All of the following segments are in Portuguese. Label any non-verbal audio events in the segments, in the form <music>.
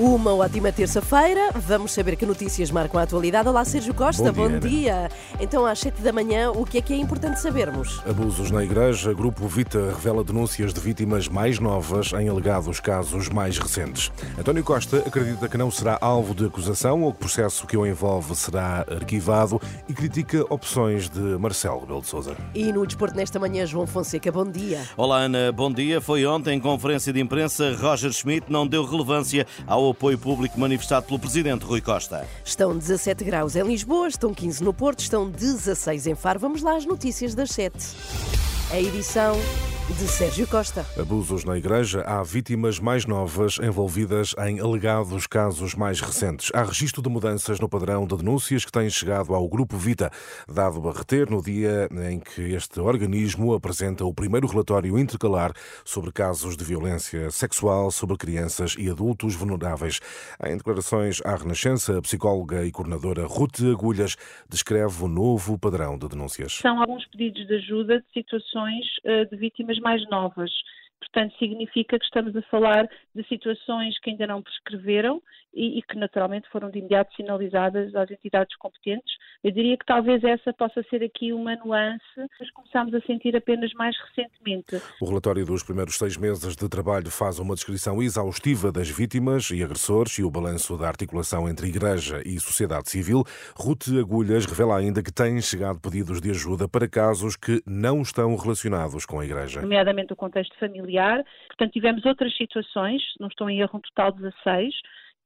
Uma ótima terça-feira. Vamos saber que notícias marcam a atualidade. Olá, Sérgio Costa, Bom bom dia, dia. Então, às 7 da manhã, o que é que é importante sabermos? Abusos na Igreja. Grupo Vita revela denúncias de vítimas mais novas em alegados casos mais recentes. António Costa acredita que não será alvo de acusação ou que o processo que o envolve será arquivado e critica opções de Marcelo Rebelo de Sousa. E no desporto nesta manhã, João Fonseca, bom dia. Olá Ana, bom dia. Foi ontem, em conferência de imprensa, Roger Schmidt não deu relevância ao apoio público manifestado pelo presidente Rui Costa. Estão 17 graus em Lisboa, estão 15 no Porto, estão 16 em Faro. Vamos lá às notícias das 7. A edição de Sérgio Costa. Abusos na Igreja. Há vítimas mais novas envolvidas em alegados casos mais recentes. Há registro de mudanças no padrão de denúncias que têm chegado ao Grupo Vita, dado a reter no dia em que este organismo apresenta o primeiro relatório intercalar sobre casos de violência sexual sobre crianças e adultos vulneráveis. Em declarações à Renascença, a psicóloga e coordenadora Ruth Agulhas descreve o novo padrão de denúncias. São alguns pedidos de ajuda de situações eh, de vítimas mais novas. Portanto, significa que estamos a falar de situações que ainda não prescreveram e, e, que naturalmente foram de imediato sinalizadas às entidades competentes. Eu diria que talvez essa possa ser aqui uma nuance, mas começamos a sentir apenas mais recentemente. O relatório dos primeiros seis meses de trabalho faz uma descrição exaustiva das vítimas e agressores e o balanço da articulação entre Igreja e sociedade civil. Ruth Agulhas revela ainda que têm chegado pedidos de ajuda para casos que não estão relacionados com a Igreja. Nomeadamente o contexto familiar. Portanto, tivemos outras situações, não estou em erro, um total 16,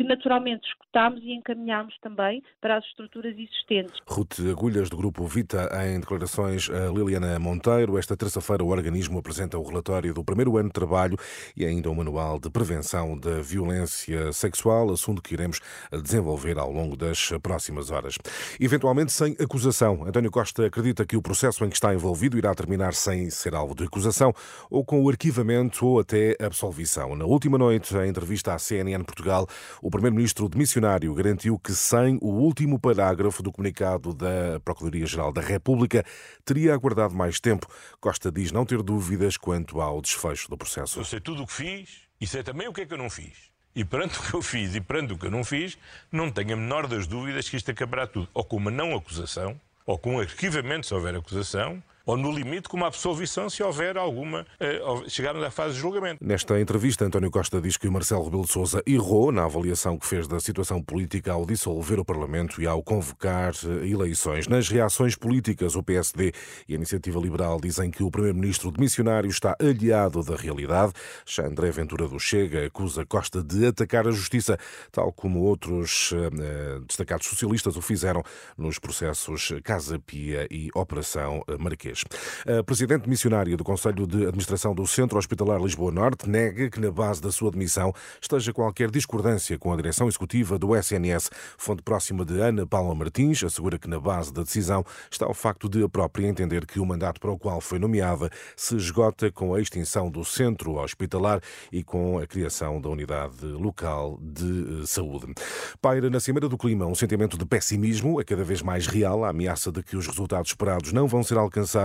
que naturalmente escutámos e encaminhámos também para as estruturas existentes. Ruth Agulhas, do Grupo Vita, em declarações a Liliana Monteiro. Esta terça-feira, o organismo apresenta o relatório do primeiro ano de trabalho e ainda o manual de prevenção da violência sexual, assunto que iremos desenvolver ao longo das próximas horas. Eventualmente sem acusação. António Costa acredita que o processo em que está envolvido irá terminar sem ser alvo de acusação ou com o arquivamento ou até absolvição. Na última noite, em entrevista à CNN Portugal, o primeiro-ministro demissionário garantiu que, sem o último parágrafo do comunicado da Procuradoria-Geral da República, teria aguardado mais tempo. Costa diz não ter dúvidas quanto ao desfecho do processo. Eu sei tudo o que fiz e sei também o que é que eu não fiz. E perante o que eu fiz e perante o que eu não fiz, não tenho a menor das dúvidas que isto acabará tudo ou com uma não acusação, ou com um arquivamento se houver acusação, ou no limite com uma absolvição se houver alguma, eh, chegarmos à fase de julgamento. Nesta entrevista, António Costa diz que Marcelo Rebelo de Sousa errou na avaliação que fez da situação política ao dissolver o Parlamento e ao convocar eh, eleições. Nas reações políticas, o PSD e a Iniciativa Liberal dizem que o primeiro-ministro demissionário está aliado da realidade. Já André Ventura do Chega acusa Costa de atacar a justiça, tal como outros eh, destacados socialistas o fizeram nos processos Casa Pia e Operação Marquês. A presidente missionária do Conselho de Administração do Centro Hospitalar Lisboa Norte nega que na base da sua demissão esteja qualquer discordância com a direção executiva do SNS. Fonte próxima de Ana Paula Martins assegura que na base da decisão está o facto de a própria entender que o mandato para o qual foi nomeada se esgota com a extinção do centro hospitalar e com a criação da unidade local de saúde. Paira na Cimeira do Clima um sentimento de pessimismo, é cada vez mais real, a ameaça de que os resultados esperados não vão ser alcançados.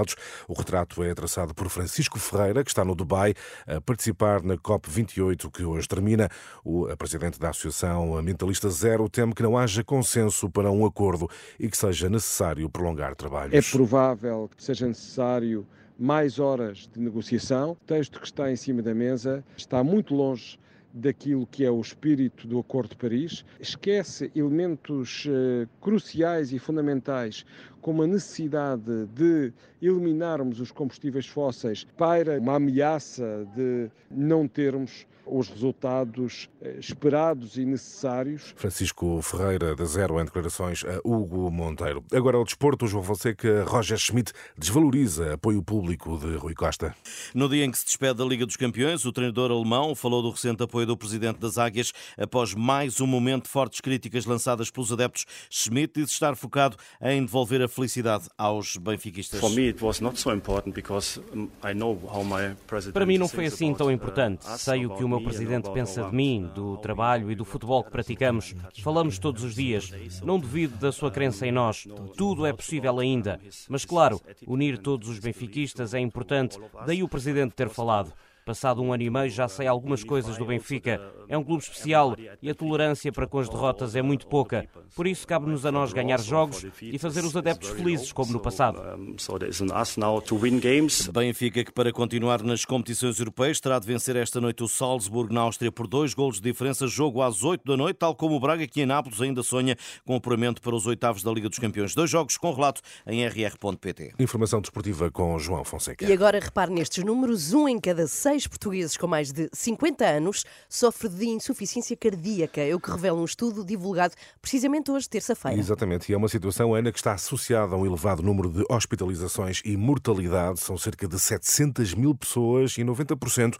O retrato é traçado por Francisco Ferreira, que está no Dubai a participar na COP28, que hoje termina. O presidente da Associação Ambientalista Zero teme que não haja consenso para um acordo e que seja necessário prolongar trabalhos. É provável que seja necessário mais horas de negociação. O texto que está em cima da mesa está muito longe daquilo que é o espírito do Acordo de Paris, esquece elementos uh, cruciais e fundamentais, como a necessidade de eliminarmos os combustíveis fósseis para uma ameaça de não termos os resultados esperados e necessários. Francisco Ferreira, da Zero, em declarações a Hugo Monteiro. Agora, ao desporto, João Fonseca, Roger Schmidt desvaloriza apoio público de Rui Costa. No dia em que se despede da Liga dos Campeões, o treinador alemão falou do recente apoio do presidente das Águias após mais um momento de fortes críticas lançadas pelos adeptos. Schmidt diz estar focado em devolver a felicidade aos benfiquistas. Para mim não foi assim tão importante. Sei o que o meu presidente pensa de mim, do trabalho e do futebol que praticamos. Falamos todos os dias. Não duvido da sua crença em nós. Tudo é possível ainda. Mas claro, unir todos os benfiquistas é importante. Daí o presidente ter falado. Passado um ano e meio já sei algumas coisas do Benfica. É um clube especial e a tolerância para com as derrotas é muito pouca. Por isso cabe-nos a nós ganhar jogos e fazer os adeptos felizes como no passado. Benfica que para continuar nas competições europeias terá de vencer esta noite o Salzburgo na Áustria por dois golos de diferença, jogo às 8 da noite, tal como o Braga que em Nápoles ainda sonha com o apuramento para os oitavos da Liga dos Campeões. Dois jogos com relato em rr.pt. Informação desportiva com João Fonseca. E agora repare nestes números, um em cada seis portugueses com mais de 50 anos sofre de insuficiência cardíaca, é o que revela um estudo divulgado precisamente hoje, terça-feira. Exatamente, e é uma situação, Ana, que está associada a um elevado número de hospitalizações e mortalidade. São cerca de 700 mil pessoas e 90%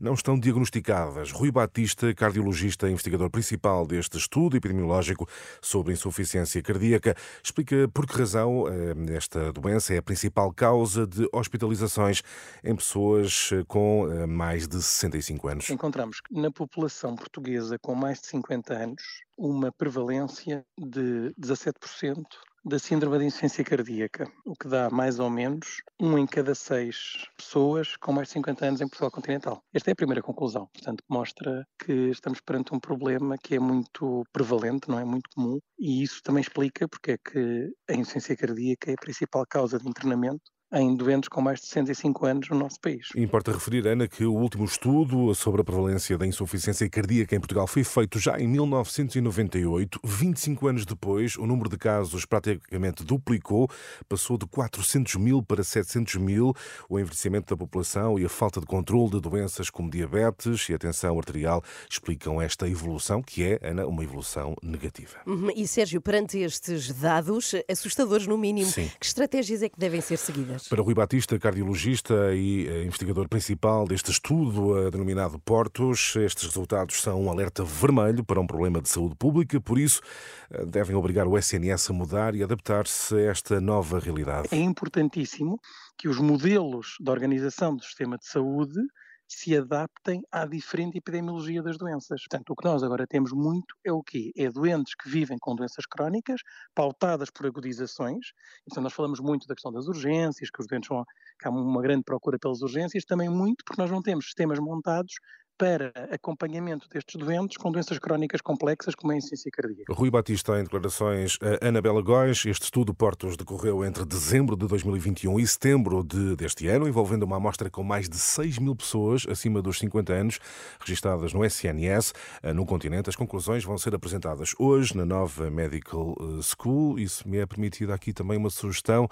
não estão diagnosticadas. Rui Batista, cardiologista e investigador principal deste estudo epidemiológico sobre insuficiência cardíaca, explica por que razão eh, esta doença é a principal causa de hospitalizações em pessoas eh, com mais de 65 anos. Encontramos na população portuguesa com mais de 50 anos uma prevalência de 17% da síndrome de insuficiência cardíaca, o que dá mais ou menos um em cada seis pessoas com mais de 50 anos em Portugal continental. Esta é a primeira conclusão, portanto, mostra que estamos perante um problema que é muito prevalente, não é muito comum, e isso também explica porque é que a insuficiência cardíaca é a principal causa de internamento em doentes com mais de 65 anos no nosso país. Importa referir, Ana, que o último estudo sobre a prevalência da insuficiência cardíaca em Portugal foi feito já em 1998. 25 anos depois, o número de casos praticamente duplicou, passou de 400 mil para 700 mil. O envelhecimento da população e a falta de controle de doenças como diabetes e a tensão arterial explicam esta evolução, que é, Ana, uma evolução negativa. Uhum. E, Sérgio, perante estes dados, assustadores no mínimo, Sim. que estratégias é que devem ser seguidas? Para Rui Batista, cardiologista e eh, investigador principal deste estudo eh, denominado Portos, estes resultados são um alerta vermelho para um problema de saúde pública, por isso eh, devem obrigar o SNS a mudar e adaptar-se a esta nova realidade. É importantíssimo que os modelos de organização do sistema de saúde se adaptem à diferente epidemiologia das doenças. Portanto, o que nós agora temos muito é o quê? É doentes que vivem com doenças crónicas, pautadas por agudizações. Então, nós falamos muito da questão das urgências, que os doentes vão, que há uma grande procura pelas urgências, também muito porque nós não temos sistemas montados para acompanhamento destes doentes com doenças crónicas complexas como a insuficiência cardíaca. Rui Batista, em declarações a Anabela Góis, este estudo Portos decorreu entre dezembro de 2021 e setembro de, deste ano, envolvendo uma amostra com mais de 6 mil pessoas acima dos 50 anos, registadas no SNS, eh, no continente. As conclusões vão ser apresentadas hoje na nova Medical eh, School. Isso me é permitido aqui também uma sugestão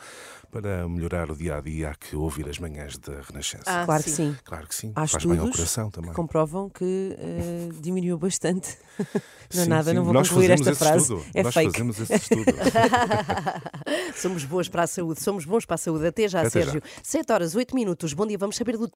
para melhorar o dia a dia, há que ouvir as manhãs da Renascença. Ah, Claro que sim. sim. Claro que sim, Há faz bem ao coração também. Que comprovam que eh, diminuiu bastante. <laughs> Não é Sim, nada, sim. não vou Nós concluir esta frase. estudo. É Nós fake. fazemos esse estudo. <laughs> Somos boas para a saúde, somos bons para a saúde. Até já, Até já. Sérgio. 7 horas, 8 minutos. Bom dia, vamos saber do